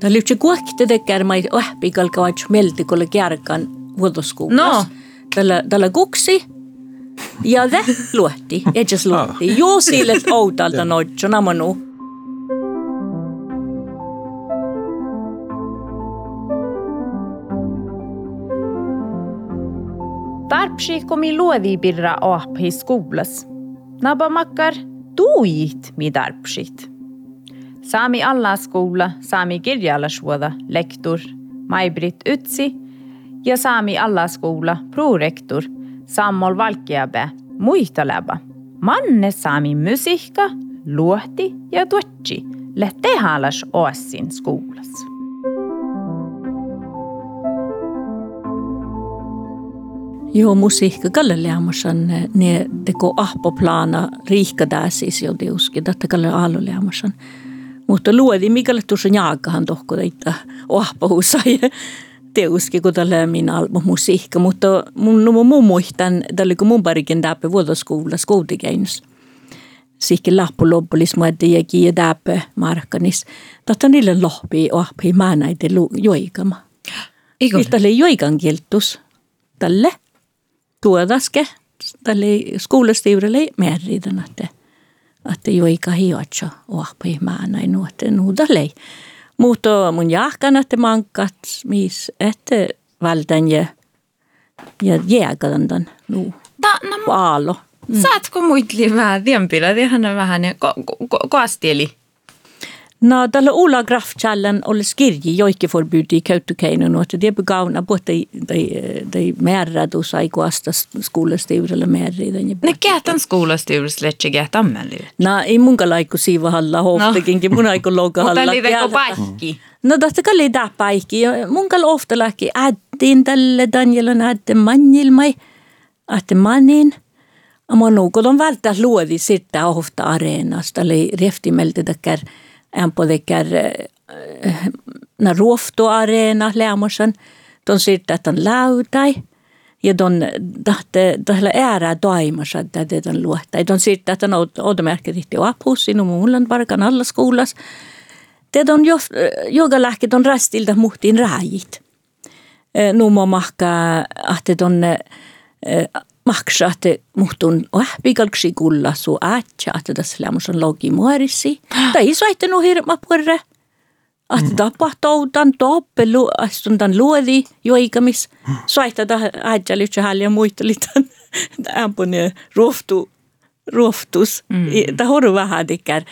Tämä lyhtsä kuokki tekee mai ohpi kalkavat melti kolle kärkan vuodoskuulas. No. Tällä, tällä kuksi. Ja det luotti, edes luotti. Joo sille outalta noitso namanu. Tarpsi komi luodi birra ahpi skolas. Naba makkar tuit mi tarpsit. Sami alla skola, Sami kirjallisuoda, lektor, Maibrit Utsi ja Sami alla skola, prorektor, Sammol Valkiabe, muita läba. Manne Sami musiikka, luotti ja tuotsi, lette halas oassin skolas. Joo, musiikka kalle leamasan ne teko ahpoplana riikka siis jo tiuski, tätä kalle aalu. Mutta luodi, mikäli tuossa jaakahan tohko teitä ahpohuussa ja teuski, kun tällä minä albu musiikka. Mutta mun, mun, mun muistan, tällä kun mun parikin täpä vuotoskoulassa koutikäinnössä. Sihki lappu loppulis muodde ja kiia täpä markkanis. Tätä niille lohpi ahpi mä näitä joikama. Eikö? Tälle joikan kieltus. Tälle tuodaske. Tälle skoulastiurille määriitän, että että joika hiotso ohpi mä näin nuotte nuudalei. Mutta mun jahkan, että mankat, mis että valtan ja ja jääkallandan nu Ta, no, aalo. saatko muitli vähän tiempillä? Tiedän vähän ko, ko, koastieli. No, tällä Ulla Grafchallan olisi kirji joikkiforbud i Kautokeino, no, että det begauna både de, de, de määrätus aikuasta skoulastiurilla määriitän. Ne kätän skoulastyrelse letse kätän ammeli. No, ei munka laiku siiva halla hohtakinkin, mun aiku loga halla. Mutta liiteko paikki? No totta kai tämä paikki. Mun kal ofta lähti ädin tälle Danielan ädin manjilmai, ädin manin. Amma nuukot on välttää luodi sitten ofta areenasta, eli reftimeltä tekär, ämpö tekär, na ruofto areena lämmosan. Ton sitten, että on lautai. Ja ton tahte tällä äärää toimassa, että tätä on luottaa. Ton sitten, että on odomerkki tihti apussi, no mulla on varkan alla skolas. Det on jo, joka lähket on rastilta muhtiin rääjit. Numo mahka, että on maksa, että muhtun ohpikalksi kulla su ätsä, että tässä lämmus on logi muorissi. Tai ei saittanut hirma purre. Että tapahtuutan toppelu, astuntan luodi joikamis. Saittata ätsä lyhtsä hälja muistelitan. Ämpun ruoftu, ruoftus. Mm. Tämä horu vähän tikär.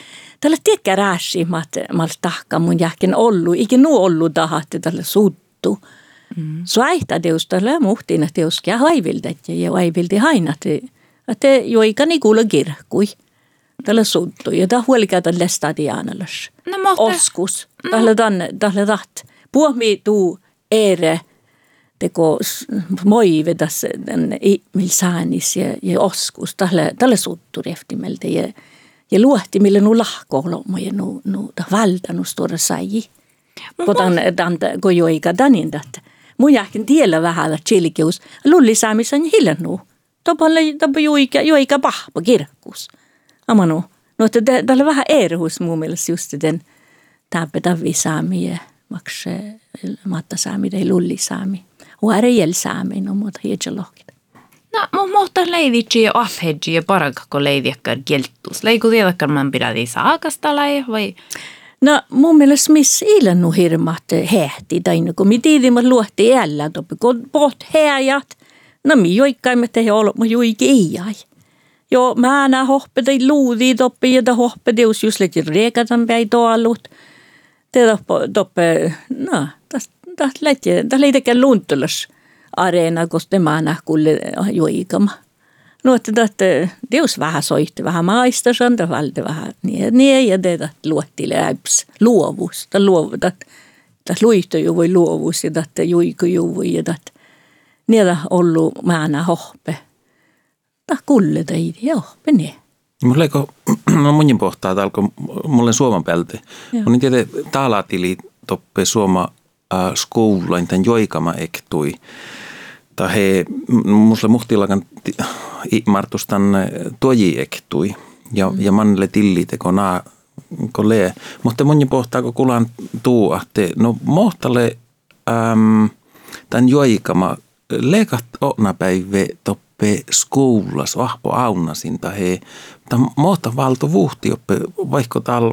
Tällä tiekkä rääsi, että mä tahka mun jähken ollu. Ikin nu ollu tahatte tällä suttu. Mm. Svaihta teus tällä muhtina teus ja haivildet ja haivilti hainat. Että joikani kuulla kirkkui. Tällä suttu. Ja tämä huolikaa tällä stadianalas. No mutta... Oskus. Tällä tänne, tällä taht. Puhmi tuu ere teko moive tässä ihmisäänis ja, ja oskus. Tällä, tällä suttu reftimeltä ja ja luotti, millä nu lahkoolo, ja nu, nu ta valtanu stora sai. Kotan tanta ko joika danin dat. Mun jähkin tiellä vähän että chilikeus. Lulli saamisen hiljannu. Topalle tapa joika joika pahpa kirkkus. Amanu. No että tällä vähän erhus mun mielestä just den täpä tavi saami ja makse matta saami tai lulli saami. Huare jäl saami no muuta hiedjalohkit. No, mutta leiditsi ja ahhedji ja parakako leidiakkar kieltus. Leiku tiedäkkar man pidäti saakasta lai vai? No mun mielestä missä ilannu hirmat hehti tai no kun mi tiidimme luotti jällä toppi kun pot heajat. No mi joikkaimme tehdä olo, mä juikin ei ai. Jo mä hoppe tai luudi toppi ja ta hoppe teus just leti reekatan päin toalut. Te toppe no, tästä tästä leti, tästä leitekään luntulas areena, koska mä näen kuule joikama. No, että että teus vähän soitti, vähän maista, santa valta vähän niin, niin ja te luotti läps luovuus, tai luovu, että luihto jo voi luovuus ja että juiku jo voi ja että niitä ollut mä näen hoppe. Tää kulle tai hoppe niin. Mulla eikö, no mun pohtaa, että alkoi mulle suoman päältä. Mun tiedä, taalatili toppe suoma äh, skoulain tämän joikama ektui. Tai he, mulle muhtilakan martustan toji ektui. Ja, mm. ja manle tilli teko naa lee. Mutta mun pohtaako kulan tuu, että no mohtale äm, tämän joikama lekat ona päivä toppe skoulas, ahpo aunasin tai he, mutta mohta valto vuhti oppe vaikka tal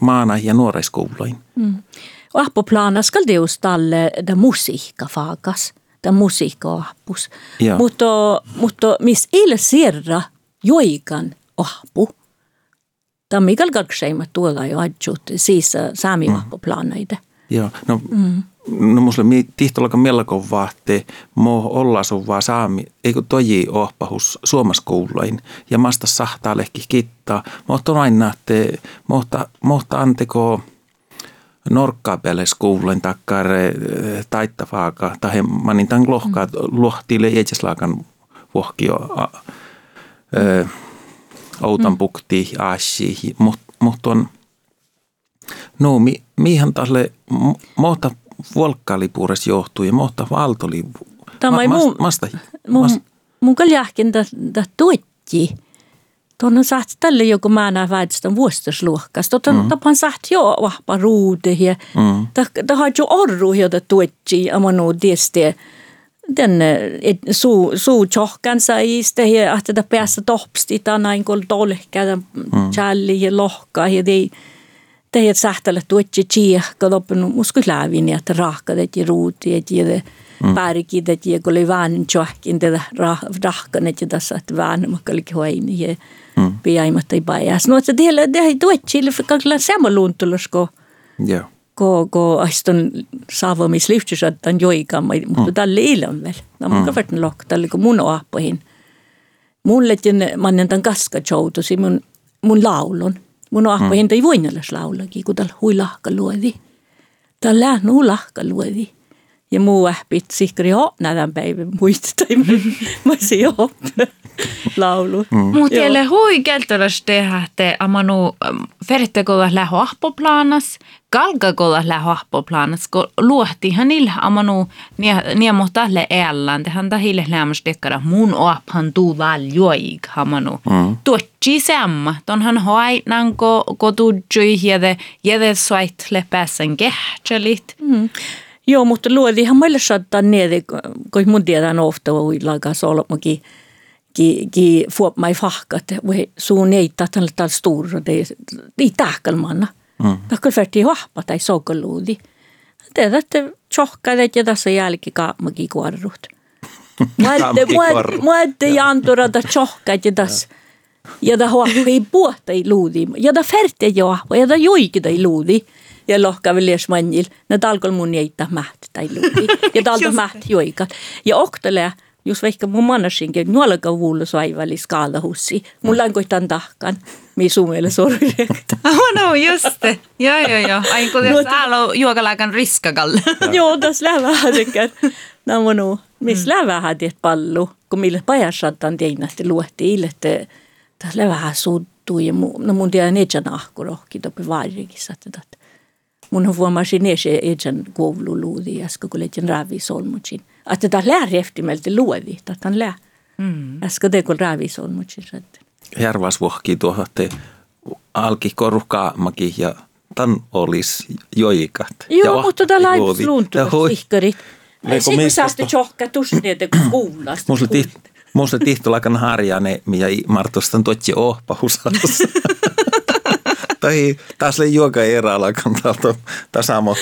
maana ja nuoreiskoulain. Mm. Ahpo plana skal det just alle da musiikka fagas, da musiikka ahpus. Mutta, mutta mis ille sirra joikan ahpu, ta mikä kakseima tuolla jo adjut, siis saami mm. ahpo planaide. Joo, no mm no musta tihtolaka melko vahte, mo olla sun vaan saami, eikö toji ohpahus suomaskouluin ja masta sahtaa lehki kittaa. Mohto aina, että mohta, mohta anteko norkkaa pelle skoulun takkar eh, taittafaaka, tai manin tämän lohkaa, mm. lohtiille jätsäslaakan vuohkio, eh, outan mm. pukti, aasi, mutta mut on, no mi, mihän tälle, mohta volkkalipuures johtuu ja mohta valtoli. Tämä ei mun, masta, mun, mun kaljahkin da tuetti. Tuonne saat tälle joku määnä väestön vuostusluokkas. Tuota mm. tapan saat jo vahpa ruude ja mm. har jo orru jota tuetti amanu tiesti. Den suu suu tjohkan saiste ja att det päässä toppsti ta näin kol tolkka mm. challi ja lohka ja det teijät sähtälle tuotsi tsiehka loppun usko lävin ja että rahkadet ja ruuti ja tiedä pärkidet ja kun oli vähän tjohkin tätä rahkanet ja tässä että vähän makka oli hoini ja piaimatta ei pajas. No että det ei tuotsi för kakla samma luntulasko. Joo. Ko ko aiston saavamis livstusattan joikama, mutta tälle ilon vielä. No mun kavertin loktalle kun mun aappoihin. Mulle mannen tämän kaskachoutusi mun, mun laulun. Mun ahpa mm. ei voinnelas laulakin, kun täällä hui lahka luodi. Täällä lähnu lahka luodi. Ja muu ähpit sihkari nädän päivän muistaa, mä se jo laulu. Mm. Mutta jälle hui keltolas tehdä, että amanu verttekolla läho ahpoplanas, kalkakolla läho ahpoplanas, kun luohtihan niillä amanu nia mohtalle älän, tehän tahille lämmäs dekkara mun oaphan tuu valjoik amanu. Mm. Tuotsi samma, tonhan hoainan ko kotudjui jäde, jäde soitle pääsen kehtselit. Mm. Joo, mutta luodihan meille saattaa niitä, kun mun tiedän ofta uillakaan solmakin ki ki få mig fahkat we suun ei tatan tal stor det i tahkalmanna. Mm. Takkal färti vahpa tai sokolluudi. Det että tjohka det ja tässä jälki kaamaki kuorrut. Muatte muatte jantura da tjohka ja tässä. Ja da hohki puhta i luudi. Ja da färti ja ja da juiki da i luudi. Ja lohka väl les manjil. Na talkol mun ei ta mäht tai luudi. Ja talkol mäht juika. Ja oktele jos vaikka mun mannasinkin nuolaka vuulla saivalli skaalahussi. Mulla on koitan tahkan. Mi sumelle sorrekta. Oh no, just det. Joo, joo, joo. Ai kun jos alo juokalaikan riskakalle. Joo, tas lävää tekät. Nämä no, missä lävää tiet pallu. Kun mille pajasattaan tein, että luotti ille, että tas lävää suuttuu. Ja no mun tiedän etsän ahkurohki topi vaarikissa. Että mun huomasin etsän etsän koululuudi, äsken kun letjen ravi solmutsin että tämä lääreftimeltä luodi, että on lää. Mm. Äsken te kun raavisoon, mutta että. Järvas vuohkii tuohon, että alki korukkaamakin ja tämän olisi joikat. Joo, ja mutta tämä laivus luuntuvat ihkarit. Sitten saaste tjohka tusneet kuulasta. Musta tihtolakan harjane, mitä Martustan tuotsi ohpahusassa. tai taas le juoka eralakan täältä tasamot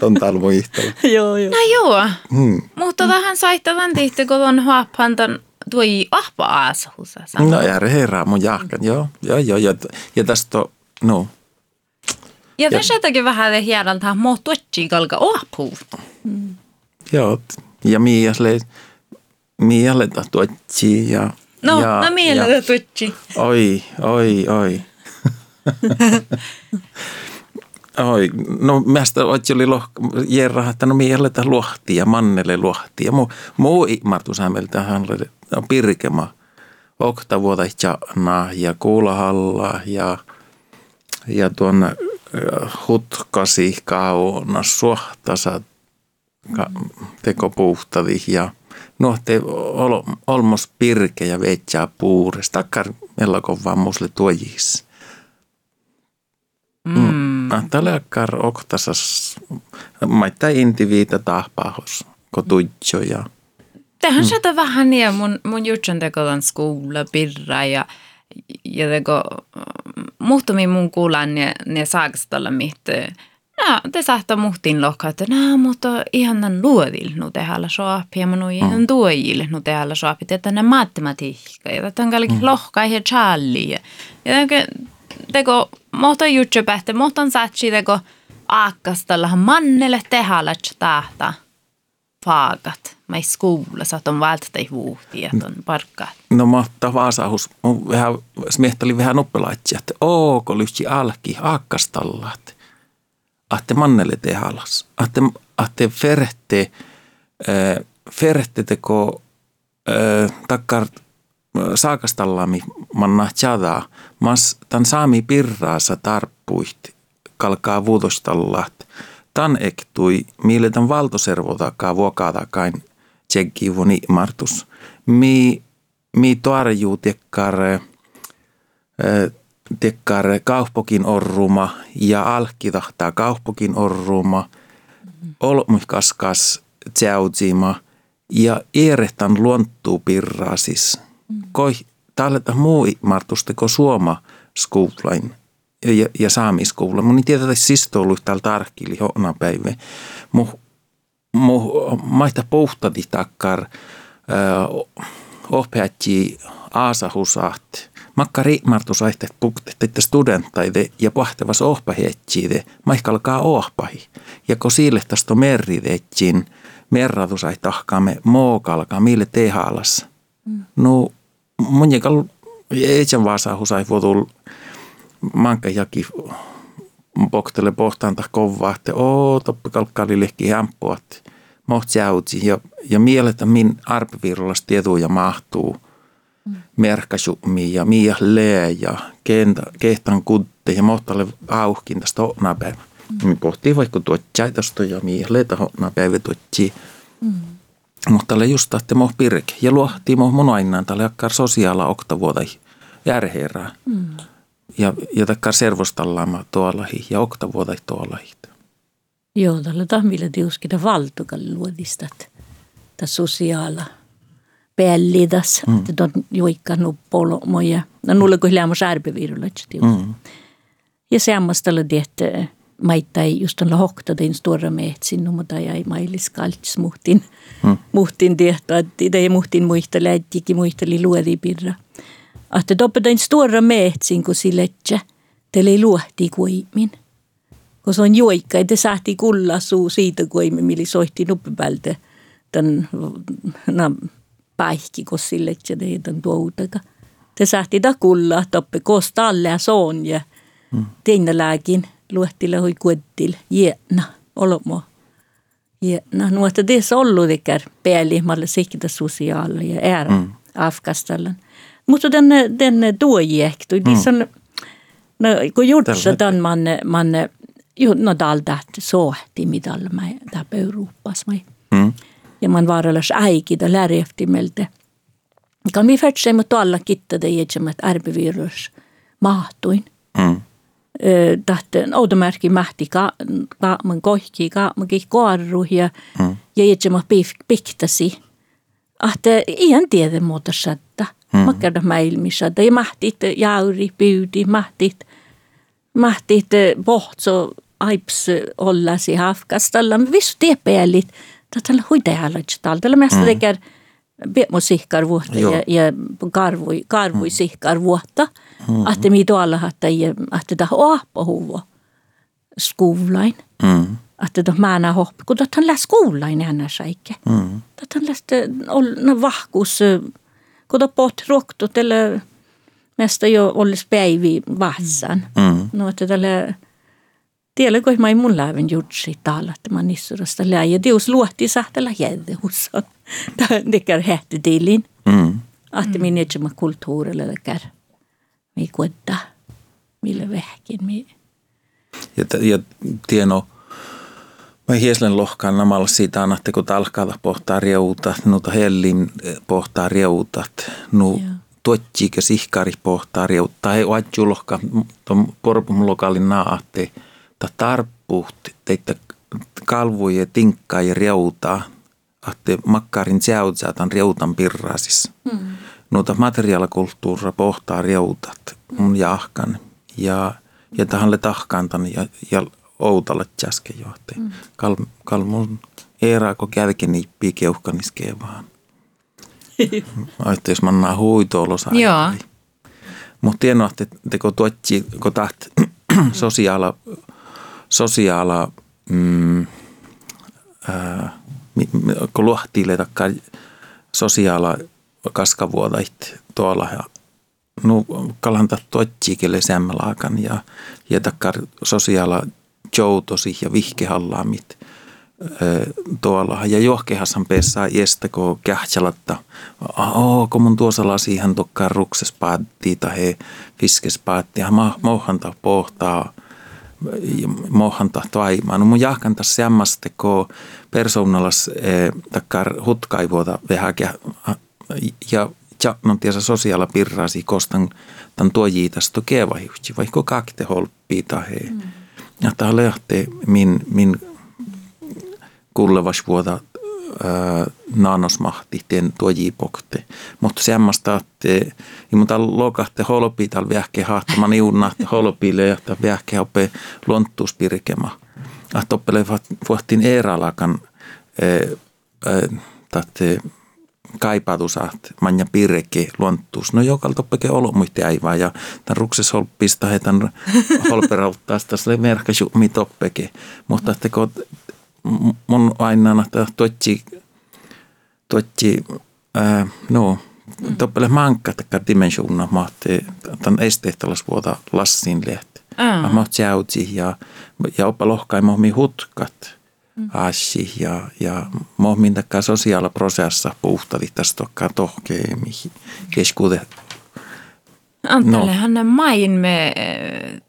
ton ton talvoihtelu. joo, joo. No joo. Hmm. Mutta vähän saittavan tihti, kun on huappantan tuoi ahpa aasuhusa. No ja herra mun jahkan, joo. Joo, joo, joo. Ja tästä, no. Ja tästäkin vähän hieralta muut tuotsi kalka ahpuu. Mm. Joo, ja miiasle, miialle tuotsi ja... No, ja, no miialle tuotsi. Oi, oi, oi. Oi, no mästä oli loh, jerra, että no mielle luohti ja mannelle luohti. Ja muu, muu Martu Sämeltä hän oli pirkema. Okta vuota ja kuulahalla ja, ja tuon hutkasi kauna suohtasa ka, teko puhtavi ja nuohte ol, olmos pirke ja veitsää puures. Takkar mellakon vaan musle tuojissa. Mm. Tällä kar oktasas, maittaa intiviitä tahpahos, kotujjo ja... Tähän mm. vähän niin, mun, mun jutsan tekolan skola, pirra ja, ja teko, muhtumi mun kuulan ne, ne saakastalla mitään No, te saattaa muhtin lohkaa, että no, mutta ihan luodil nu tehällä soapi ja manu ihan mm. tuojille nu tehällä soapi, että ne matematiikka ja tämän kaikki mm. lohkaa ja challi. Ja, ja teko, mohto juttu pähtä, mohton satsi teko aakkastallahan mannelle tehällä tahta faagat. Mä ei skuulla, sä on välttämättä vuhti, että on parkkaa. No mahtaa vaasahus. Mun vähän, smiehteli vähän noppelaitsi, että ooko lyhti alki aakkastallat att mannelle tehalas. Att att ferhte äh, ferhte teko äh, takkar saakastallami manna tjada, mas tan saami pirraasa tarppuit kalkaa vuodostallat. Tan ektui, mille tan valtoservotakaa vuokaatakain tsekkivuni martus. Mi, mi toarjuu tekkar äh, tekkar kaupokin orruma ja alkkitahtaa kaupokin orruma, olmuhkaskas tsäutsima ja eerehtan luonttuu pirrasis. Koi tällä muu martusteko suoma skuulain ja, ja saamiskuulla. Mun ei tiedä, että siis ollut täällä tarkkili hona päivä. Mu, mu maita puhtati takkar äh, ohpeatji aasahusahti Makkari Martus aihteet puktette studentaide ja pahtevas ohpahetjiide, maikkalkaa ohpahi. Ja kun sille tästä merrivetjin, merratus ai tahkaamme mookalkaa, mille tehaalas. Mm. No, mun jäkal, eitsän vaasa husai vuotul, manka jaki poktele pohtanta kovaa, että oo, toppi kalkkaali lehki hämpuat, moht ja, ja mielettä min arpivirullas tietuja mahtuu – merkkasummi ja mia lee ja kehtan kutte ja mohtalle auhkin tästä hona päivä. Mm. Me pohtii vaikka tästä ja mia leeta hona päivä tuotjii. Mm. Mutta tälle just että moh pirke. Ja luohtii moh mun aina tälle akkar sosiaala oktavuota järherää. Mm. Ja, ja takkar servostallama tuollahi ja oktavuota tuollahi. Joo, tällä tahmilla tiuskita valtukalle luodistat. Tässä sosiaala pellidas, mm. että on joikkanut polmoja. No nulle kun lämmas arbevirulla, mm. Ja semmoista oli, että maita ei just on lohkta den stora metsin, no mutta ei mailis kalts muhtin, mm. muhtin tehtä, että ei muhtin muista lähtikin muisteli luodipirra. Että toppe den stora metsin, kun sille, teille luohti kuimin. Kun se on joikka, että saati kulla suu siitä kuimin, millä soitti nuppipältä tämän, no, päihki, kun sille, että teidän tuoutaka. Te sahti ta kulla, toppe kosta alle ja soon ja mm. tein lääkin luettille hui kuettil, jäänä, olomo. Jäänä, nuotta tässä ollut ikär pääli, malle sikta sosiaali ja ära mm. afkastallan. Mutta den, den tuojehtu, mm. on, no, kun jutsa tämän man, man, no daldat sohti, mitä mä täpä Euroopassa. Mm ja man vaarallas äikida lärjeftimeltä. Kan vi förtse mot alla kittade jätsemät ärbevirus mahtuin. Mm. Tahten outomärki mähti ka, ka man kohki ka man kik koarru ja mm. ja jätsemät piktasi. Ahte ihan tiedä muuta satta. Mm. Makkarda mäilmisada ja mahtit jauri pyyti mahtit mahtit bohtso aips ollasi hafkastalla. Visst det pelit tällä huitealla tällä mistä mm. tekee musiikkar vuotta ja, ja karvui, karvui mm. Mm. Att mi tuolla hatta ja att det har på huvo skolain. Mm. Att det määrä hoppi, kun tähän läs skolain ennä säikke. Mm. Tähän läs no vahkus, kun det pot rokto tällä mesta jo olisi päivi vassan. Mm. No että tällä Tiedä, kun mä ei mun läven jutsi täällä, että mä nissurasta läjä. Deus luotti sahtella jäde hos on. Det kan hette dilin. Mm. Att min etsema kulttuurille kär. Mi kuetta. Mille vähkin mi. Ja, ja tieno, Mä hieslen lohkaan namalla siitä, että kun talkata pohtaa rieutat, nuta hellin pohtaa rieutat, nu tuotjiikä sihkari pohtaa riuttaa. Ei oadjulohka tuon porpum lokaalin naahte. Ta tarppuht teitä kalvoja, tinkkaa ja riautaa. Ahte makkarin tämän riutan pirraasis. Mm. Nuota materiaalikulttuuria pohtaa riutat mun jahkan. Ja, ja tähän tahkantan ja, ja outalle jäsken johti. Mm. Kal, kalmun eeraako kälkeniippii keuhkaniskee vaan. Aitte jos mannaa huitoolosa. Joo. Mutta tienoa, että teko tuotsi, kun taht sosiaala, sosiaala mm, ää, kun luhtiile takka sosiaala kaskavuodait tuolla ja nu kalanta tuotsikelle sämmälaakan ja, takkar sosiaala joutosi ja vihkehallaamit tuolla. Ja johkehassan pessa jästä, kun kähtsalatta, kun mun tuossa siihen tokkaan rukses päätti tai he fiskes päätti. Ja mohanta pohtaa, mohanta toimaan. No mun jahkanta semmoista, kun persoonallas takkar hutkaivuota vähän ja ja tiesä sosiaala pirraasi kostan tämän tuojiitasta kevahiuksi, vaikka kakte holppii tai mm. Ja tämä lähtee min, min kullevas vuoda nanosmahti tien tuojipokte. Mutta semmoista, että ei muuta lokahte holpi tal vähke hahtaman iunahte holpille ja vähke ope lonttuuspirkema. Että oppelevat vuohtiin eeralakan tahte kaipaatusaat manja pirrekki luonttuus. No joka toppeke olo muisti aivan ja tämän rukses holppista he tämän holperauttaa sitä sille merkasjumi toppeke. Mutta että kun mun aina että tuotsi, tuotsi ää, no, toppele mankka takaa dimensiona mahti tämän esteettalas vuota lassin lehti. Ah. Mahti ja, ja oppa lohkaimohmi hutkat asi ja, ja mohmin takaa sosiaaliprosessa puhtali tästä tokkaa tohkee mihin keskuude. Antalehan no. main me eh,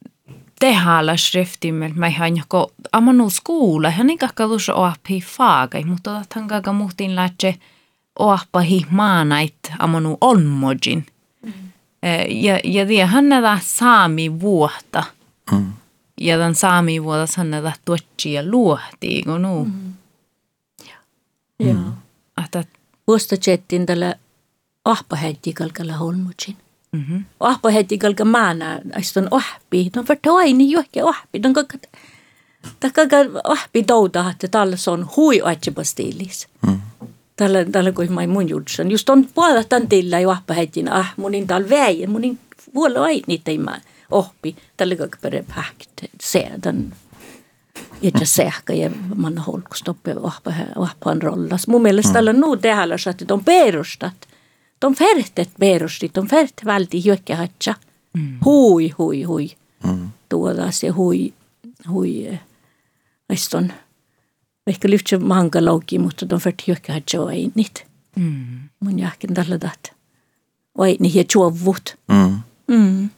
tehalla skriftimmel mä ihan joko amanu skuulla hän ei kakka tuossa oappi faagai mutta hän kakka muhtiin lähtee oappahi maanait amanu onmojin. Mm. Eh, ja, ja hän näitä saami vuotta. Mm ja tämän saami vuoda tuotsi ja luohti, kun nu. Mm. Joo. Mm. Että Vuosta chettin tällä ahpahätti kalkalla holmutsin. Mm-hmm. Ahpahätti kalka maana, on ahpi. No för toini johke ahpi. No kakka Takka ahpi touta, että tällä on hui aitsepastillis. Mm. Tällä, tällä kun mä mun jutsan. Just on puolella tillä jo ahpahättin, ah, munin täällä väin, munin puolella aini teimaan oppi tällä pere pähkit seedan että sähkä ja manna holkusta oppi vahpan rollas. Mun mielestä mm. tällä nuu tehdä, että on perustat. On färtet perustit, on färt välti hyökkähatsa. Mm. Hui, hui, hui. Mm. Tuoda se hui, hui. Näistä on ehkä lyhtsä mankalauki, mutta on färt hyökkähatsa on ainit. Mm. Mun jahkin tällä tahta. Ainit ja juovut. Mm. Mm.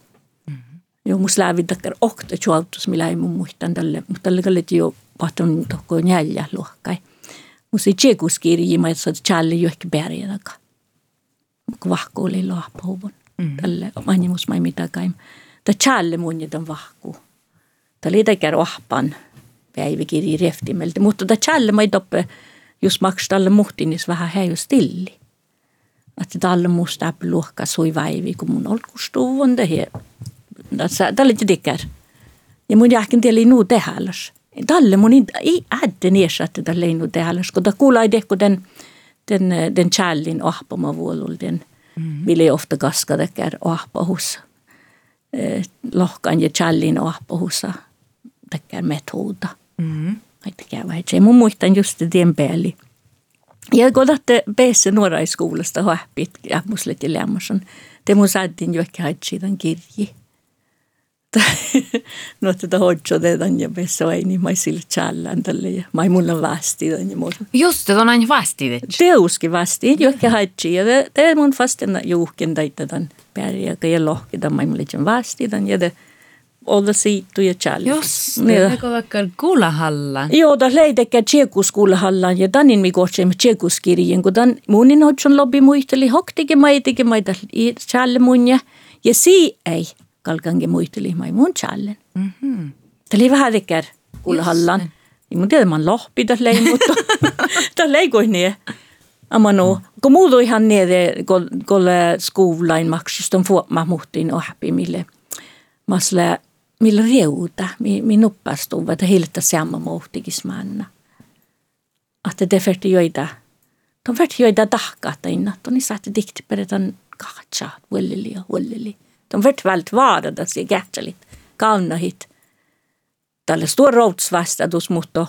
Jo mus lävin takkar okta chuautus millä ei mun muistan tälle, mutta tälle kallet jo pahton tokko njälja luokkai. Mus ei tjekuskiri jima, että saat challe jo ehkä bergen taka. Kun vahko oli. Mm. Tälle, mani mus mai mitä kaim. Ta challe mun jätän vahku. Tälle takkar ohpan päivikiri reftimeltä, mutta ta challe mai toppe, jos maks tälle muhtinis vähän häjö stilli. Että tälle musta luokka sui vaivi, kun mun olkustuvun det här tälle tikär. Ja mun jahkin tieli nuu tehäläs. Tälle mun ei ädde neersatte tälle ei nuu tehäläs, kun ta kuulai tehko den, den, den kärlin ahpama vuolul, den mm. ville ofta kaska tekär ahpahus. Eh, lohkan ja kärlin ahpahussa tekär metoda. Mm. Tekär vähitsee. Mun muistan just den pääli. Ja kun tahte päässä nuoraiskuulasta hohpit ja muslet ja lämmösen, te mun saatiin jo ehkä haitsidan kirji. no tätä hoitsotetaan ja pessoaini, mä sillä challan tälle ja mä mulla vastidan ja muuta. Just det, on aina vastidet. Teuskin vasti, johonkin haitsi ja te mun fastina juhkin taitetaan pärjää ja lohkitaan, mä mulla vastidan ja te olla siitu ja challi. Just det, eikö vaikka kuulahallan? Joo, da leidekkä tjekuskuulahallan ja tanin mi kohtsemme tjekuskirjen, kun tan munin hodson lobby muisteli hoktike maitike maita challe munja ja si ei kalkange muisteli mun challen. Tämä oli vähän tekär kuulahallan. Ja mun tiedä, man lohpi tässä lei, mutta tässä leikoi niin. Amma no, kun muutu ihan nere, kun skolain maksuston fuomaa muhtiin ohpi, mille masle millä reuta, mi, mi nuppastuva, että hilta samma muhtigis manna. Että det färti joita, de färti joita tahkata inna, de ni satte dikti peretan kahtsa, vullili ja vullili. De färti vält varada sig gärtsalit, kaunahit. Tällä stor routsvastadus mutta,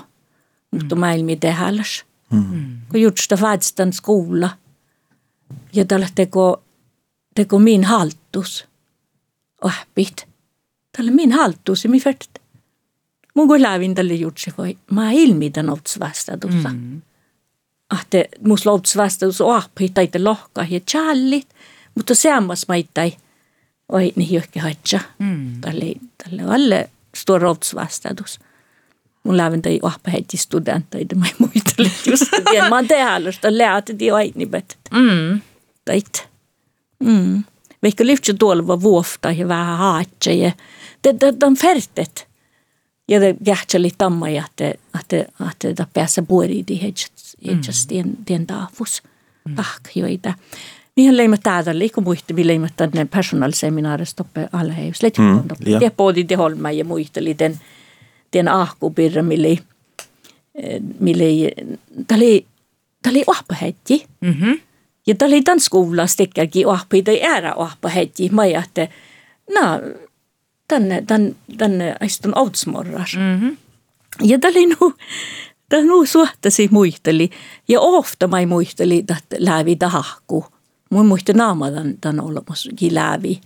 mutta mm. maailmi tehälläs. Mm. Kun jutsta vadstan skola. Ja tällä teko, teko min haltus. Ohpit tälle min haltuusi, mi färt. Mun kun lävin tälle jutsi voi, mä ilmitan outs vastadussa. Mm. Ahte mus louts vastadussa oappi taite lohka ja challit, mutta seammas maittai oi niin johonkin haitsa. Mm. Tälle, tälle alle stor outs vastadus. Mun lävin tai oappi heitti studentteita, mä muistelen just, että mä oon tehällöstä läätä, di aini bet. Mm. Tait. Mm. Vaikka lyhtsä tuolla vuofta ja vähän haatsa ja de färtet. Ja det gärtseli tamma ja että, että, että det päässä di hedges hedges tien tien taafus. Tak joita. Niinhän leimat täällä liiku muisti, vi leimat tänne personalseminaarista toppe alheus. Leitsikon mm, toppe. Ja poodi te holma ja muisteli den, den ahkupirra, mille, mille, tali, tali ohpahetti. Mm-hmm. Ja tali tämän skolan stikkerkin ohpi, tai ära ohpahetti. Mä ajattelin, no, tänne, tänne, tänne istun outsmorras. Mm-hmm. Ja tämä oli nu, tämä nu suhtasi muisteli. Ja ofta mä muisteli, että lävi tahku. Mun muista naama tämän, tämän olemaskin lävi.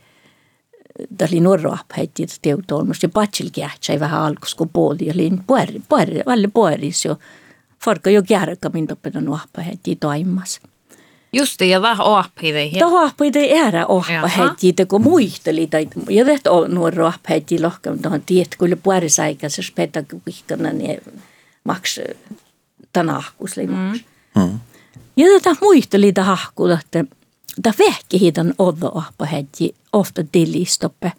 Tämä oli nuorroaphetti, että teutolmus. Ja patsil kähtsä vähän alkus, kun puoli. Ja liin pueri, pueri, alle pueris jo. Farka jo kärkä min toppen nuorroaphetti toimas. Just det, ja vähän ohpidei. Tämä ohpidei ära ohpahetti, te kun muisteli. Tai, ja tästä on nuo ohpahetti lohkam, tuohon tiet, kun puolisaikaisessa pedagogikana, niin maks tämän ahkusli. Mm. Mm. Ja tätä muisteli tämä ahku, että tämä vehki hiitan oddo ohpahetti ofta dilistoppe.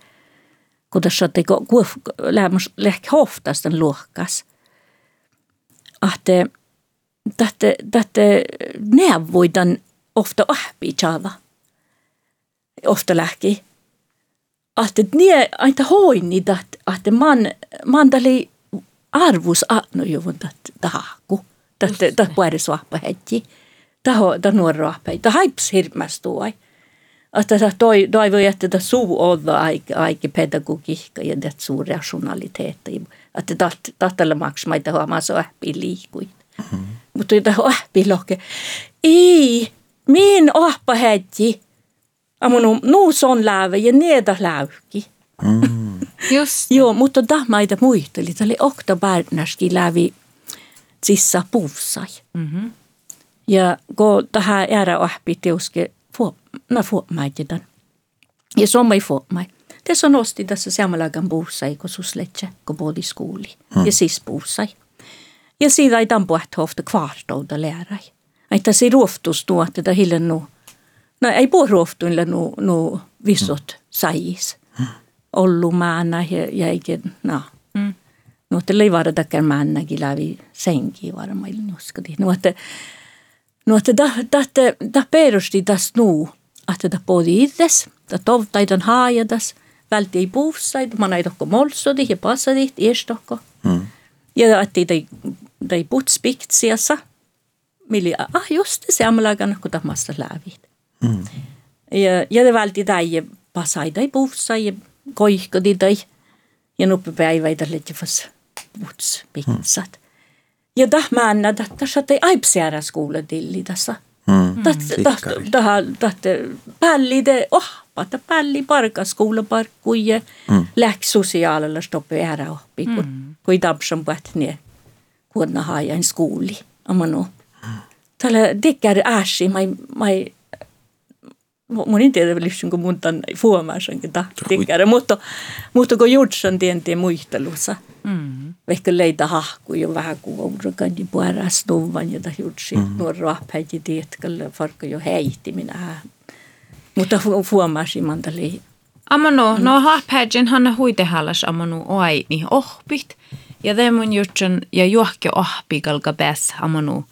Kun tässä teko lämmäs lehk hoftastan luokkas. Ahte, tähte, tähte neuvoitan ofta ahpi chava. Ofta lähki. Ahte nie aita hoini dat ahte man man tali arvus no juvun dat tahku. Dat dat puere suappa hetji. Taho ta nuorro ahpei. Ta haips hirmas tuoi. Että ta toi toivoi, että ta suu olla aika, aika pedagogiikka ja det suu rationaliteetta. Että tahtella maksamaita huomassa ahpi liikui. Mm-hmm. Mutta tämä ahpi lohke. Ei, min ohpa hädji. Amun nuus on läävä ja nieda läykki. Mm. Just. Joo, mutta tahmaita muisteli. Tämä oli Okta lävi sissa puussai. Mm-hmm. Ja kun tähän ära ohpi teuske, mä fuomaitan. Ja sommai fuomai. Tässä nosti tässä samalagan puussai, kun susletse, kun bodi skuuli. Mm. Ja siis puussai. Ja siitä ei tampuahto ofta kvartouda lääräi että se ruoftus tuo, että hillen nu. No ei puhu ruoftuille nu, nu vissot sais. Ollu maana ja, ja eikä, no. Mm. No, että ei varatakaan maannakin läpi senkin varmaan ilnuskati. No, että että tämä perusti tässä nu, että tämä podi itses, tämä tovtaitan haajatas, vältti ei puhsaid, man ei tokko molsodi ja passadit, iestokko. Mm. Ja että ei, ei putspiksiassa, mili, ah just se amlagan kun tamasta lävit. Mm. Ja, ja det valti tai pasai tai puussa ja koihko tai ja nuppi päiväitä lette fas puts pitsat. Mm. Ja dah manna tässä ei aipsiara skola tilli tässä. Mm. Tahte pälli de oh, pata pälli parka skola parkkui ja mm. läks sosiaalilla stoppi ära oppi, kun mm. kui tapsan pätni kuonna haajan skooli. Amano. Tällä dekkar äsi, mai, mai mun ei tiedä vielä kun mun tämän fuomaasankin tahtikkärä, mutta, mutta kun jutsan tientiin muistelussa. Mm. Ehkä leitä jo vähän kuin ourakan ja puoras nuvan ja jutsi mm. nuo rahpäiti tietkällä farkka jo heihti minä. Mutta fuomasin manta lei. Amano, no hahpäidin hanna huitehallas amano oai niin ohpit. Ja mun jutsan ja juohke ohpikalka pääs amano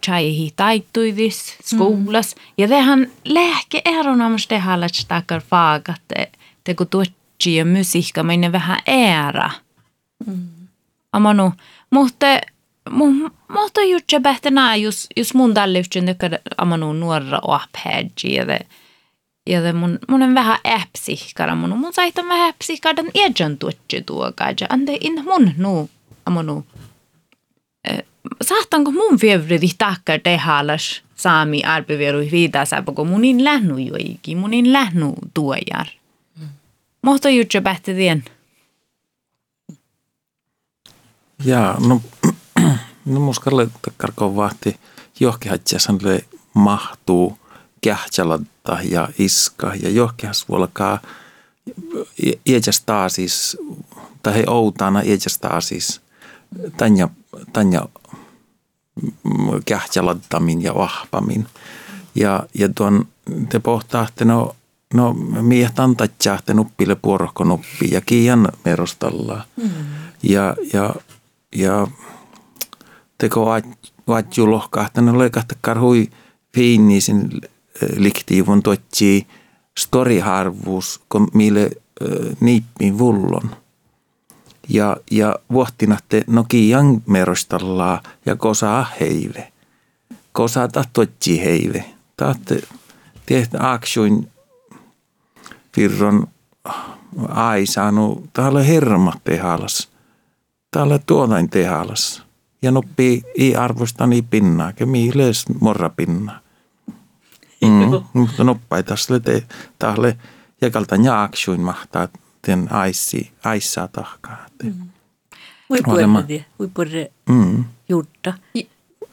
tjaihi taittuivis skolas. Mm. Ja tehän lähke eronomast det hallat takar fagat te kun tuotsi ja musiikka minne vähän ära. Mm. Amanu, mutta mutta jutsa pähtänä, jos, jos mun tälle yhtään tekee amanu nuora ophädji ja ja mun, mun on vähän äpsikkara mun. Mun saihtan vähän äpsikkara den ejan tuotsi tuo kaja. Ande in mun nu amanu saatanko mun fievri takkar tehalas saami arpeveru viidasa, kun munin lähnu joikin, munin lähnu tuojar. Mm. Mohto jutsa pähti tien. Ja, no, no muskalle takkarko vahti johkihatjasanle mahtuu kähtsälatta ja iska ja johkihas vuolkaa iäjäs taasis, tai he outana iäjäs taasis, tanja, tanja kähtsäladdamin ja vahpamin. Ja, ja tuon te pohtaatte, no, no mieh tantatjahte nuppille puorohko nuppi ja kiian merostalla. Mm. Ja, ja, ja teko vaatju lohkahta, leikahta karhui fiinnisin eh, liktiivun tuotsi storiharvuus, kun mille äh, niippiin vullon – ja, ja vuohtinatte nokian merostalla ja kosa heive. Kosa tahtotsi heive. Tahte tehtä aksuin virron ai saanut täällä hermat tehalas. Täällä tuotain tehalas. Ja noppi ei arvosta niin pinnaa, ke miiles morra pinnaa. Mm, mutta noppai tässä te tahle jakalta jaaksuin mahtaa den aissi, aissaa tahkaa. Mm. Voi puhuta voi puhuta mm. gjorda.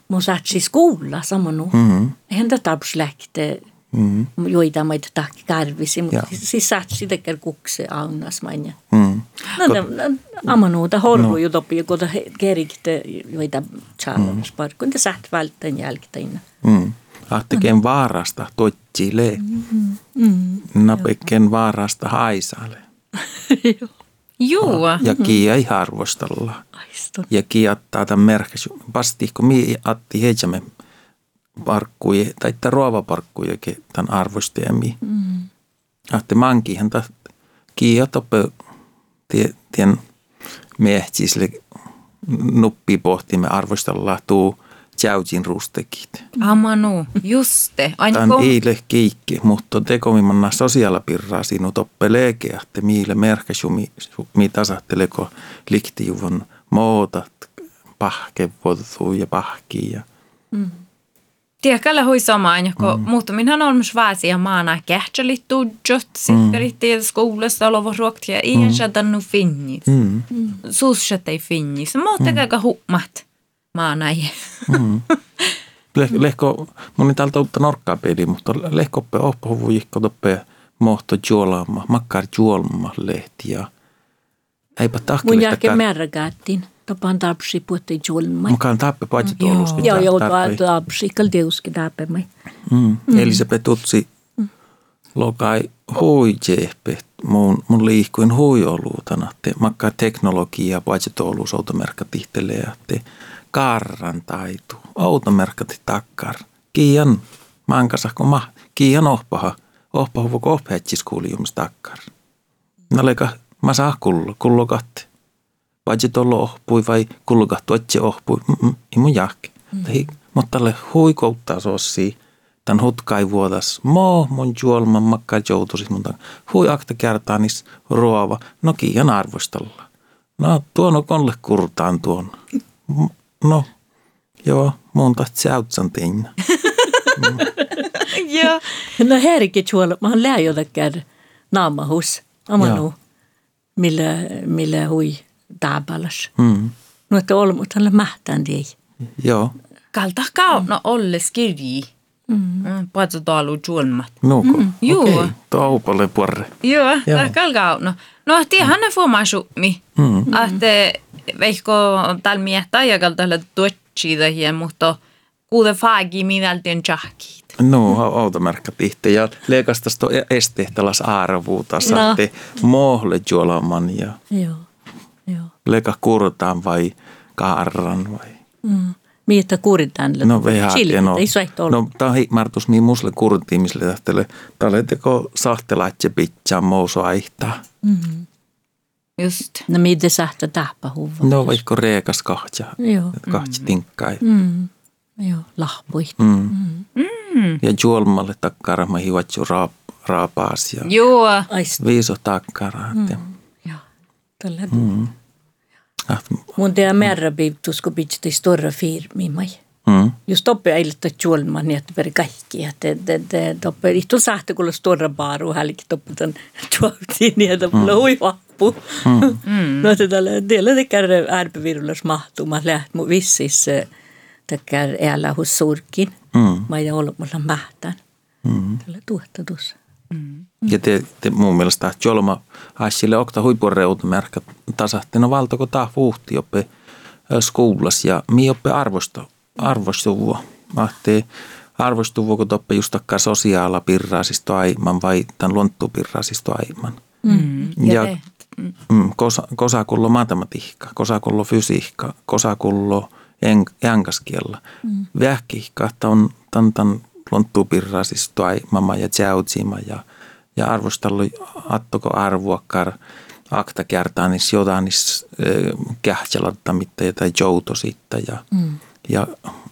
Mun saatsi skola samanu. Mm. Eihän tätä tapuslähte mm. joita maita tahki karvisi, mutta siis saatsi tekee kukse aunas maina. Mm. No, no, amanuuta horru no. jutopi, kun kerikte joita challenge-parkkuun, te saat välttäen jälkitäinä. Mm. Ahtekeen vaarasta totsile. Mm-hmm. Mm. Napekeen vaarasta haisale. Joo. Ja kia ei arvostella. Ja kia ottaa tämän merkitys. Vasti, kun mi atti heijamme parkkuja, tai että ruovaparkkuja tämän arvostajami. Mm. Ahte mankihan ta kia toppe tien miehtsisle nuppi pohtimme arvostella tuu Tjaujin rustekit. Amanu, juste. Tämä on iile kiikki, mutta tekomimmanna sosiaalipirraa sinut oppeleekea, että miille merkäsumi, mi tasatteleko liktijuvon mootat, pahkevotuu ja pahkia. Mm. Tiekkällä hui samaan, kun mm. muuttuminhan on myös vaasia maana kähtsälit tuudjot, sikkeritti mm. skoulasta oleva ruoktia, ei mm. sadannu finnis. Mm. Suusat ei finnis, mutta mm. huumat maanai. Mm. Lehko, moni täältä uutta norkkaa peli, mutta lehkoppe jikko toppe mohto juolama, makkar juolma lehti ja eipä tahkille. Mun jälkeen märrägäättiin. Tapaan tapsi puhutti juolma. Mukaan tappe paitsi tuoluskin. Joo, joo, tapsi, kaldeuskin tappe mai. Mm. Mm. Elisabeth Utsi mm. lokai hui jehpe, mun, mun liikkuin hui oluutana, että makkaa teknologia, paitsi tuolus automerkka tihtelee, että karran taitu. Automerkkati takkar. Kiian mankasa, kun ma, kiian ohpaha. Ohpaha vuoko ohpeetsis kuulijumis takkar. Naleka mä saa kullo, kullo katte. Paitsi tollo ohpui vai kullo kattu etsi ohpui. Mm-mm, ei mun jahke. Mm. mutta tälle huikouttaa sossi. Tän hutkai vuodas. Mo mun juolman makka joutuisi mutta hui akta kertaanis ruova. No kiian arvostella. No tuono konle kurtaan tuon. No, joo, monta tsäutsan tein. Joo. No härke tuolla, mä oon läjotakään naamahus, amanu, millä, millä hui taapalas. Mm. No, että olmu tällä mähtään tei. Joo. Kalta kauna olles kirji. Mm. Paitsi taalu juolmat. Nuuko? Mm. Juu. Okei, taupalle puorre. Joo, Joo. kalkaa. No, no tiehän ne fuomaisummi. Mm. Että veikko tällä miettä ja tällä tuotsi tähän, mutta kuuden faagi minältien tjahkiit. No, automärkkä tihti. Ja leikastas tuo esteehtälas arvuuta. Saatte mohle juolaman ja Joo, joo. leika kurtaan vai kaarran vai? Mm. Miettä kuritaan. No vähän no. ei se ole. No tämä martus mi musle kurtiin, misle tähtele. Tälle teko sahtelaatje pitää mouso aihtaa. Mm. Just. No mitä sähtä täppä huva. No vaikka reekas kahtja. Joo. Kahtja tinkkai. Mm. Joo, lahpui. Mm. Mm. Ja juolmalle takkara mä hivatju raap, raapaas ja Joo. Viiso takkara. Mm. Joo. Tällä Mm. Mun piiptus, kun pitää stora firmi mai. mm. Just toppe ailta juolman, niin että peri kaikki. Että toppe, ihtu sähtä kuulla stora baaru, hälki toppe tämän juoltiin, niin että mulla hui vappu. No että tällä tiellä tekär ärpevirullas mahtumaan, läht mun vissis tekär äällä hos surkin. Mm. Mä ei ollut mulla mähtään. Mm. Tällä tuotta tuossa. Ja te, te mun mielestä jolma haisille okta huipureutumärkä tasahtina valtako taa vuhti oppe skoulas ja mi oppe arvosto, arvostuvua. Ahte arvostuvua, kun toppe just takkaa sosiaala pirraasisto aiman vai tämän luonttu pirraasisto aiman. Mm. Ja, te- mm, kosa, kosakullo matematiikka, kosakullo fysiikka, kosakullo en, enkaskiella. Mm. Vähkihka, että on tämän, tämän pirraasisto aiman ja tjautsima ja ja arvostellut attoko arvuakkar akta kertaa niissä jotain niissä kähtselatta mitä jotain jouto sitten ja, Mm. ja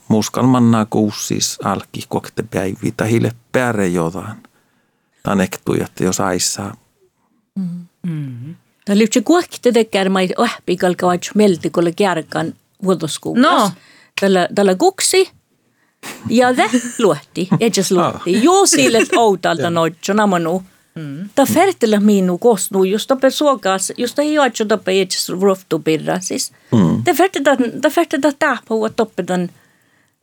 muskalmannaa kuusi siis alki kokte päiviä tai hille pääre jotain. Tanektu, että jos aissaa. Mm. Tämä lyhtsä kuokki tekär, mä ei ohpi kalkaa melti, kun kärkan vuotoskuukas. No. Tällä, tällä kuksi. Ja det luotti, edes luotti. Joo sille outalta noitso namanu. Ta färtellä minu kosnu, just toppe suokas, just ei joitso toppe edes ruoftu pirra siis. Mm. Ta färtellä, ta färtellä tahpua toppe tämän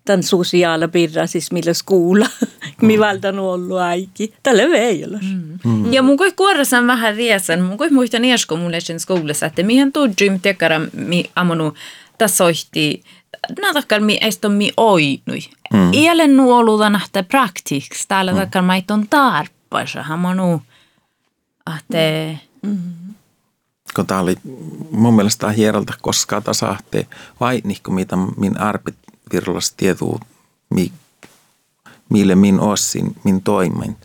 tämän sosiaala pirra siis millä skuulla, mi valtan ollut aiki. Tällä veijolas. Mm. Ja mun koi kuorrasan vähän riesen. Mun koi muistan esko mulle sen skoulassa, että mihän tuu gym tekara mi amonu tässä soihti. Nää takkar mi esto mi oinui. Mm. Ielen nuoluta nähtä praktiks. Täällä mm. takkar mait on tarpeessa. Hamonu. Ahte. Kun tämä oli mun mielestä hierolta koskaan tasahte vai niin mitä min arpit virlas tietuu, mi, mille min ossin, min toimin.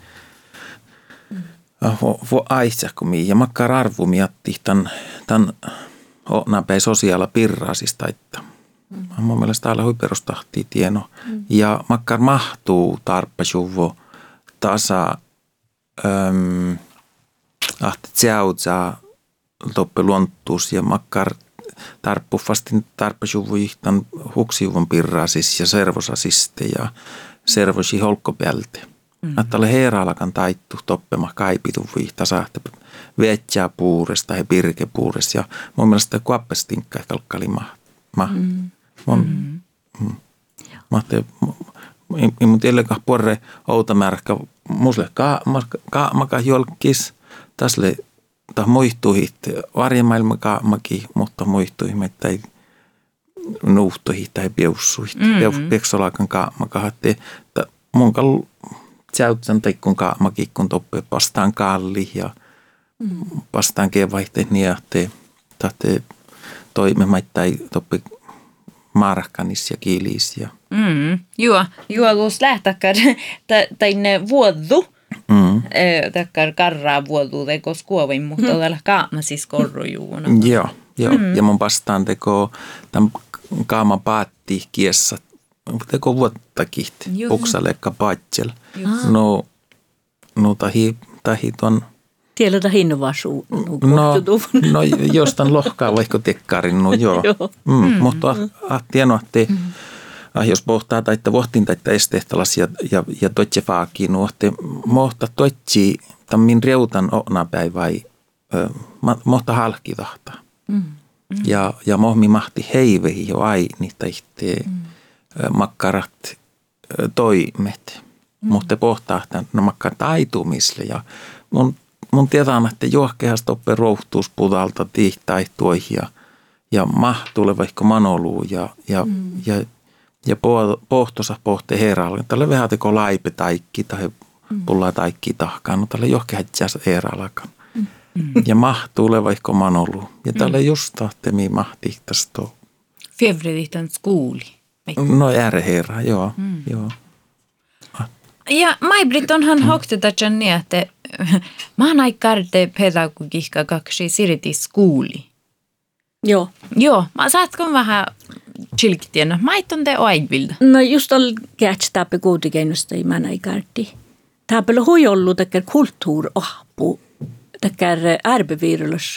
Vo, vo aitsakko mi ja makkar arvu miatti tämän, tämän napäi sosiaala pirraasista, että mun mielestä täällä hui perustahti tieno. Ja makkar mahtuu tarppasuvo tasa äm, ahti tseutsaa toppe luontuus ja makkar tarppufasti tarppasuvu ihtan huksivon pirraasis ja servosasiste ja servosi holkkopälte. Mm-hmm. Heeraalakan taittu toppema kaipitu vihta sahte vetsää puuresta ja pirke puures ja mun mielestä kuappestinkka kalkkali ma. ma. Mm-hmm. Mun, mm. Mä ajattelin, ei mun tiedäkään porre outa märkä, musle ka, ka, maka jolkis, täsle ta muistuhit, varjemaailma kaamaki, mutta muistuimme, että ei nuhtuhit tai piussuhit. Mm-hmm. Peksolakan kaamaka, että mun kal tsäytsän teikkun kaamaki, kun toppe pastaan kalli ja mm-hmm. pastaan kevaihteen niahte, tahte toimemaita tai toppe markkanis ja kiilis ja Mm. Joo, joo, tuossa lähtäkään tänne vuodu. Mm. Takkar karraa vuodu tekos kuovin, mutta mm. täällä kaama siis korrujuuna. Joo, joo. Mm. ja mun vastaan teko tämän kaama paatti kiessä, teko vuotta kihti, puksalekka paatsel. No, no tahi, tahi ton, Tiedä hinnovasuu. no, no jostain lohkaa vaikka tekkarin, no joo. Joo. Mm, mutta ah, tieno, että ah, jos pohtaa tai että vohtin tai että esteehtalas ja, ja, ja totse faakin, no että mohta totsi tammin reutan onapäivä ö, ma- mohta halkitahta. Mm. Ja, ja mohmi mahti heivehi jo ai niitä itse mm. makkarat toimet. Mutta pohtaa, että no makka taitumisle ja mun, mun tietää, että johkeas toppe rohtuus pudalta tihtai tuohia ja, ja mahtuu vaikka manolu ja, ja, mm. ja, ja pohtosa pohte herralle. Tällä vähän teko laipe taikki tai mm. pulla taikki tahkaan, no tällä johkeas herrallakaan. Mm. Ja mahtuu vaikka manolu. Ja tällä mm. just tahtemi mahti tästä. Fevredihtan skuuli. No järherra, joo. Mm. joo. Ja Mai-Britt onhan mm. hoktetatjan niin, että maanai karte pedagogiikka kaksi siriti skuuli. Joo. Joo, mä saatko vähän chilktienä? Maiton te oaivilta. No just on käts täpä kuutikennusta i maanai karti. Täpä hui ollut tekär kulttuurahpu, tekär ärbevirulus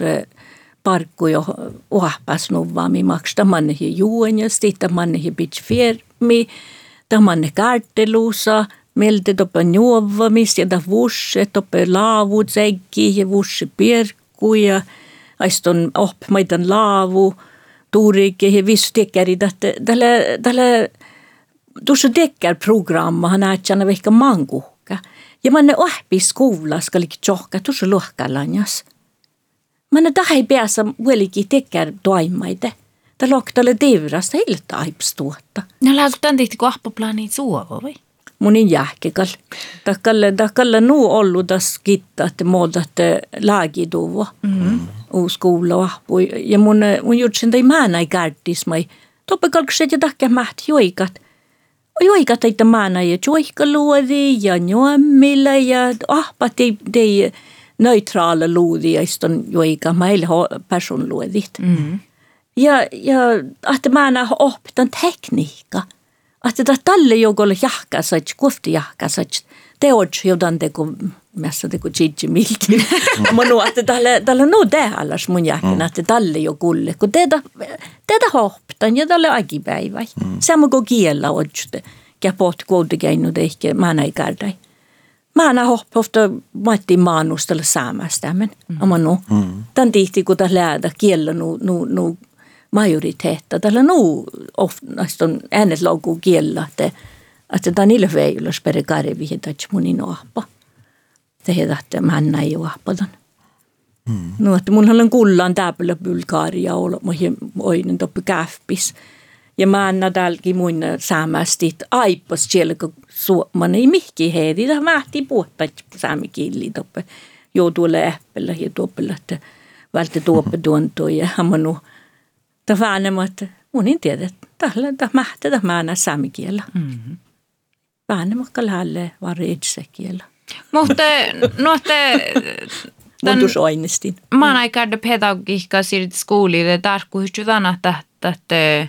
parkku jo ohpas nuvaami maksta manne juon ja sitten manne bitch firmi, manne karteluusa, Meiltä toppe juovamista ja vuosse, toppe laavut säkki ja vuosse pierkku ja aiston oppmaitan laavu, tuurikke ja vissu tekkeri, että tällä, tällä tuossa tekkär programma näet aina ehkä mankuhka. Ja mä ne ohpi skolas kallik tjohka tuossa lohkalanjas. Mä ne tahai päässä vuolikin tekkär toimaite. Tämä loktalle devrasta heiltä aipstuotta. No laatutaan tehty kun ahpoplaaniin suovo vai? Munin jähkikal. Takkalle, takkalle nu ollu das gitta, että muutat lääkiduvo. Mm-hmm. Uus kuulla Ja mun, mun jutsin tai määnä ei kärtis mai. Toppe kalkset ja takka mäht joikat. Joikat ei määnä ja joikkaluodi ja njuammilla ja ahpat ei, ei neutraala luodi ja iston joika meillä personluodit. Mm-hmm. Ja, ja että määnä oppitan tekniikka että tämä tälle joukolle jahkasat, kufti jahkasat, teot jodan teko, mässä teko chitsi milti. Mä nu, että tälle, tälle no tehallas mun jahkin, että tälle jo kulle, kun teitä, teitä hopptan ja tälle agipäivä. Sama kuin kiellä otsutte, ja pot kuitenkin ehkä mä näin käydä. Mä näin hoppofta matti maanustella saamastamen. Amma no, tämän tihti kun tässä läädä kiellä nu, nu, nu majoriteetta. Tällä nu on äänet lauku kiellä, että että tämä niille veilös per karvi, että munin ohpa. Tehdä, että mä en näin ohpadan. Mm. No, että mun on täpälä Bulgaria, olla oinen toppi kähpis. Ja mä en täälläkin mun säämästi, että aipas siellä, kun suoman ei mihki heidi, tämä mähti puhuttaa säämikieli toppi. Joutuu läppellä ja tuoppella, että välttä tuoppe tuontoja ja hammanu. Mm ta että mun en tiedä, tällä ta mähtä ta määnä saamikielä. Mm-hmm. Väänemakka lähelle varri itse kielä. Mutta no te... Oinnistin. Mä oon aika pedagogiikkaa siirryt skooliin, tarkkuustutaan, että että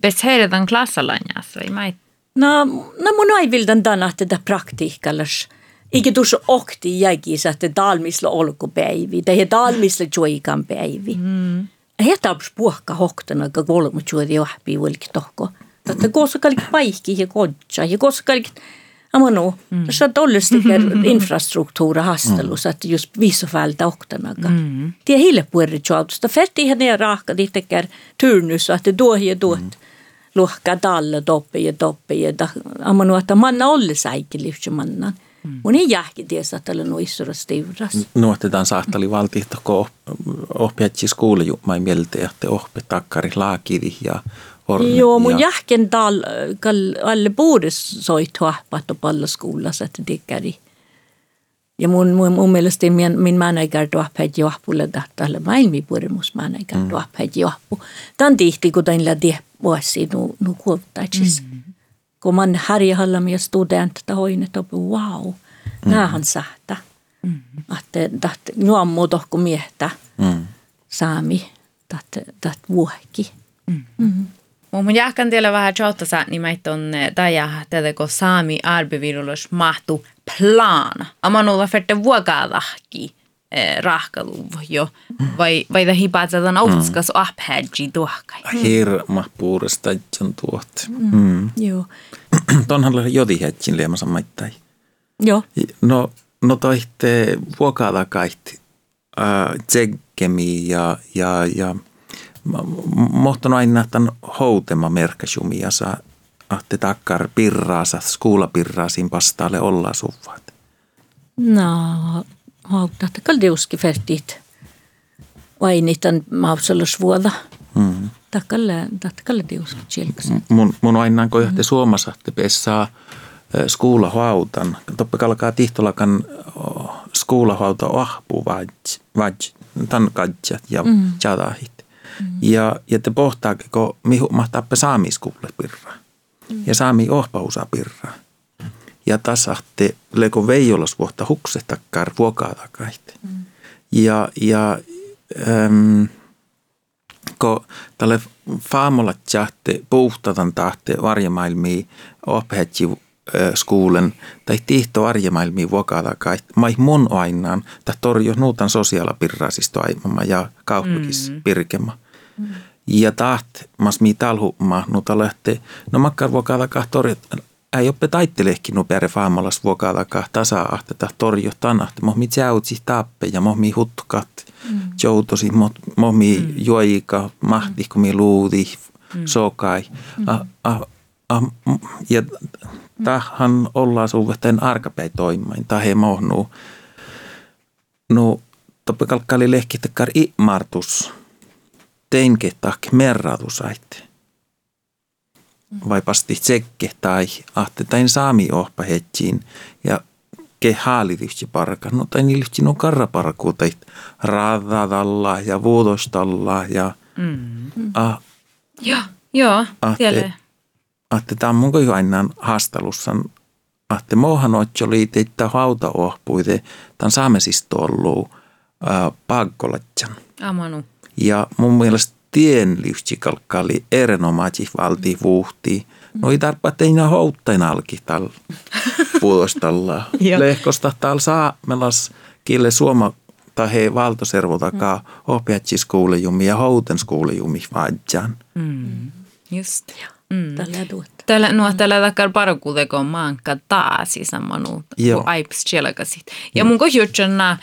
bes heidän klassalanjas, vai mä No, no mun ei vildan tänä, että tämä praktiikkallas. Eikä tuossa okti jäkis, että talmisla olkupäivi, tai talmisla joikan päivi. Mm. Hetabs puhka hohtana ka kolmu juuri johpi ulki tohko. Tätä koska kaikki paikki ja kodja ja koska kaikki Amano, mm. on tollestikin infrastruktuura haastelussa, että just viisofältä oktanaga. Mm. Tie hille puhurin joutsta. Färti ihan ne rahka tekee turnus, että tuo ja tuot. Mm. Luhka talle toppe ja toppe ja amano, että manna olle säikki livsumannan. Mm. Mun ei jähki tiesä, että olen nuissura stivras. Nuotetaan saattali valtihtako ohpiatsi skuuli mai mieltä, että ohpe takkari laakivi ja orne. Joo, mun ja... jähken tal, kall, alle puudes soit huahpat palla skuulassa, että tikkari. Ja mun, mun, mun mielestä min, min manager tuohpäit johpulle tahtalle maailmi puremus manager mm. tuohpäit johpu. Tämän tihti, kun tämän lähti vuosi nu, nu kuottaitsis. Mm kun man harjahalla ja studentta hoinet op, wow, mm. näähän sähtä. Mm. Että nuommu tohku miehtä mm. saami, että vuohki. Mm. Mm. Mun jahkan teillä vähän tjohtasa nimet on taja tätä kun saami arbevirulus mahtu plana. Amanulla ferte vuokalahki rahkaluv jo. Vai, vai det hipaatsadan outskas mm. apphädji tuohkai. Hirma puuresta jon tuot. Mm. Joo. Tonhan jodi hätsin liemassa maittai. Joo. No, no toitte vuokala kaitti äh, tsekkemi ja, ja, ja mohtanut aina tämän houtema merkkasumia saa ahte takkar pirraasa, skuulapirraasin vastaalle olla suvat? No, hauttaa kaldiuski fertit. Vainitan maapsallusvuoda. Mm. Takkalle, takkalle diuski chilksi. Mun, mun aina kohti Suomessa, että pessaa skuulahautan. Toppe kalkaa tihtolakan skuulahauta ahpu vaj, tan kadjat ja mm. jadahit. Mm. Ja, ja te pohtaako, mihin mahtaa saami skuulle pirraa. Mm. Ja saami ohpausa pirraa. Ja tasahte leko veijolas vuotta huksetakkar vuokaa takaitte. Mm. Ja, ja äm, ko tälle faamolla tjahte puhtatan tahte varjamailmii ophetji skuulen tai tihto arjemailmiin vuokata kai mai mun ainaan tai torjo nuutan sosiaalipirraasisto aimama ja kauppakis mm. pirkema. Mm. Ja taht mas mi talhumma nuuta lähtee, no makkar vuokata kah torjo, ei oppe taittelehkin nu pere faamalas vuokata kah tasa ahteta torjo tanahte, mohmi tjäutsi tappe ja mohmi hutkat, mm. joutosi, mohmi mm. juoika, mahti, kun mi luudi, mm. sokai. Mm. Ah, ah, ah, ja tähän ollaan suhteen arkapäin toimimaan. Tähän mohnu. No, toppe kalkkali lehkitekar imartus. Teinke tak merratus aitte. Vai pasti tsekke tai ahte tain saami ohpa hetsiin ja ke haalityhti parka. No tain ilhti no karraparku teit raadadalla ja vuodostalla ja mm. ah, Joo, joo, ahte, että tämä on mun aina haastelussa, että mohan oli teitä hautaohpuite, tämän saamesista ollut pagkolatjan. Amanu. Ja mun mielestä tien liustikalkka oli erinomaisesti valti vuhti. No ei tarvitse enää houttain alki tällä puolostalla. Lehkosta täällä saamelas kille suoma tai he valtoservotakaan mm. oppiatsi skuulejumi ja houten skuulejumi vaadjan. Mm. Just. Mm. Tällä tuotta. Tällä, no, tällä takkar parkuuteko maanka taasi sammanu, kun aips chelakasit. Ja mun kohjutsana,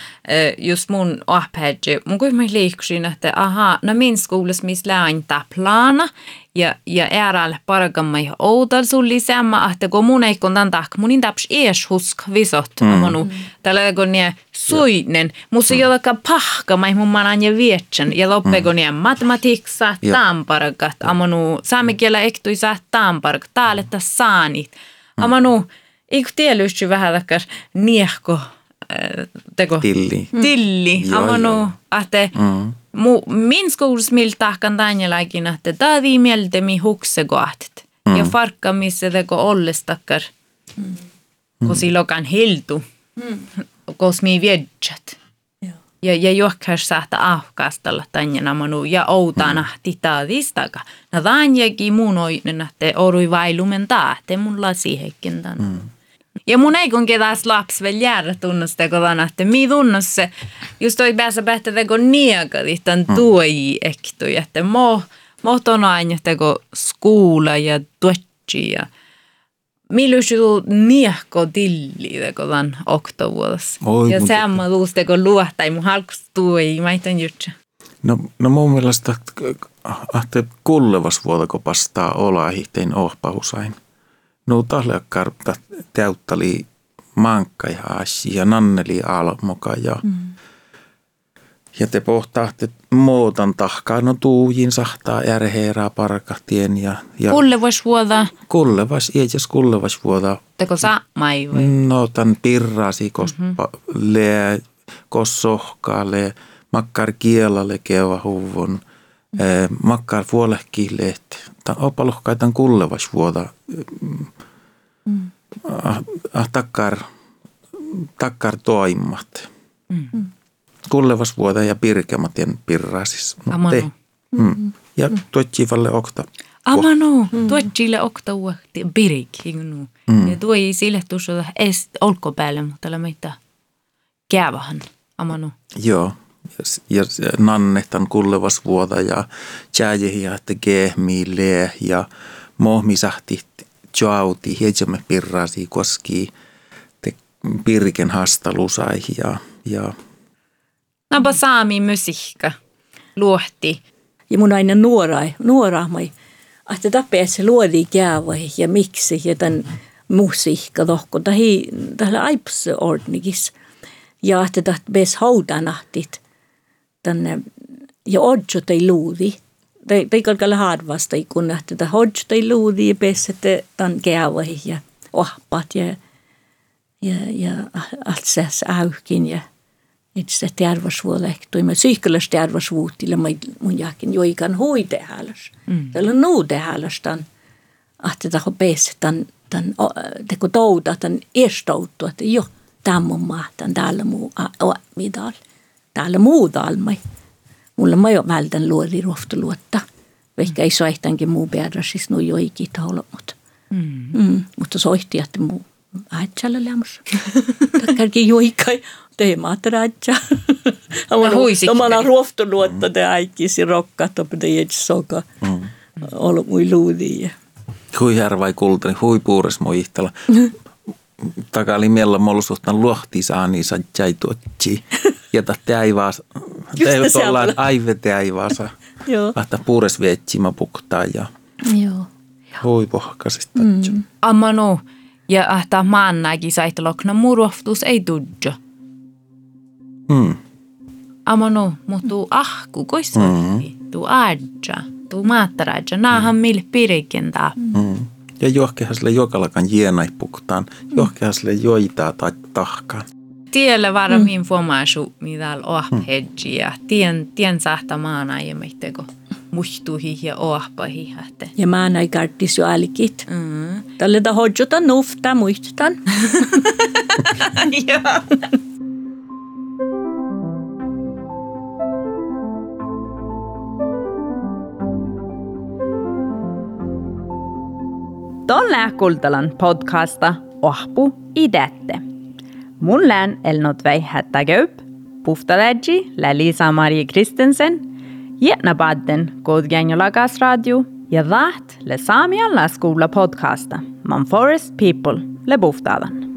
just mun ahpädje, mun kohjutsana liikkusin, että aha, no min skolas mis lääntä plana, ja, ja äärällä parakamma ja outal sulli samma, että kun mun ei kun tak, munin taps ees husk visot, mm. manu, tällä kun nie suinen, musta mm. jollakaan pahka, mai mun manan ja vietsän, ja loppeko mm. nie matematiiksa, tamparakat, amanu, saamen kielä ektui saa tamparak, taaletta saanit, mm. amanu, eikö tielysty vähän takkar niehko, äh, teko? Tilli. Tilli, amanu, että mm mu, min skours mil tahkan Danielakin, että taadi mieltä mi hukse kohtit. Mm. Ja farkka missä teko ollestakkar. Mm. Kun silloin hiltu. Mm. Kos mi viedjät. Ja, ja johkas saata ahkastella tänne manu ja outana mm. titaadistaka. Na Danielkin mun oinen, että orui vailumen taate mun lasihekin tänne. Mm. Ja mun ei kun ketäs lapsi vielä jäädä tunnusta kotona, että mi tunnus se, just toi päässä päästä teko niekali tämän mm. tuoji ektui, että mo, mo ton aina teko skuula ja tuotsi ja Milloin tuu niehko tilli teko tämän oktovuodessa. Ja sama tuus teko luohta, ei mun halkus tuoi, mä ei jutsa. No, no mun mielestä, että kullevas vuodako pastaa olla hihtein ohpausain. No tahleakkar täyttäli mankka ja ja nanneli almoka ja mm. Ja te pohtaatte muutan tahkaa, no tuujin sahtaa järheerää parkahtien ja... ja kullevas vuoda. Kullevas, iäjäs kullevas vuoda. Teko saa mai vai? No tän pirrasi, kos mm-hmm. le, kos sohkaalle, makkar kielalle keva huvun, mm-hmm. eh, makkar vuolehkileet. Tän opalohkaitan kullevas vuoda. Mm. Ah, ah, takkar, takkar toimmat. Mm. Kullevas vuoda ja pirkematien pirrasis. No, te. Mm. Ja mm. tuotsivalle okta. Amano, mm. tuotsille okta vuotti pirik. Mm. Ja tuo ei sille tuossa edes olkopäälle, mutta tällä meitä käyvähän. Amano. Joo. Ja, ja nannehtan kullevas vuoda ja tjääjehiä, että gehmiile ja mohmisahti joauti hiedjamme pirrasi koski te pirken hastalusai ja, ja Napa saami musiikka luohti. Ja mun aina nuora, nuora mai Että tappeessa luodi käyvä ja miksi ja tämän musiikka tohko. Tahi tällä aipsordnigis. Ja että taht bes haudanahtit. Tänne ja odjo ei luudi. Tai tai kalkalla harvasta kun että ta odjo ei luudi ja että tämän käyvä ja ohpat ja ja ja allt ses aukin ja itse terveysvuolehtoimme. Mä syykkälös terveysvuutille mun jakin joikan huitehäälös. Mm. Tällä on nuutehäälös tämän, että tämä on päässyt tämän, tämän teko touda, tämän estouttu, että jo, tämä mun maa, tämän täällä muu, midal. Täällä muu dalmai. Mulla mä jo vältän luodi ruoftu luotta. Vaikka ei soihtankin muu perä, siis no joikin taulu, mutta, mm. mm, mutta soihti, että muu äitsellä lämmössä. Takkarkin joikai teemaatradja. Omana ruoftonuotta te aikisi rokkat op de jetsoka. Ollut mui luudi. Hui härvai kultani, hui puures moi ihtala. Takali miellä molsuhtan luohti saani sa jäi tuotsi. Ja tahti aivaas. Te ollaan aivete aivaasa. Joo. Ahta puures vietsi ma puktaa ja. Joo. Hui pohkasista. Mm. Amano. Ja ahta maannäkin saitolokna muruoftus ei tudjo. Mm. Amano, mutta ahku koissa mm. tu adja, tu maattaraja, naahan mm. mil pirikintaa. Mm. Ja johkehasle jokalakan jienai puktaan, mm. johkehasle joitaa tai tahkaan. Tielle vara mm. min fuomaasu, mitä on hedji ja tien, tien sahta maana ja meitteko muistuhi ja ohpahi. Ja maana ei kartis jo alkit. Mm. Tälle da hodjota nufta muistutan. Joo. Ton Kultalan podcasta Ohpu idätte. Mun län elnot väi hättägöp, puhtalägi Lisa Marie Kristensen, Jätna badden kodgängolagas radio. Ja vaht le Sami alla skola podcasta, man forest people le buhtadan.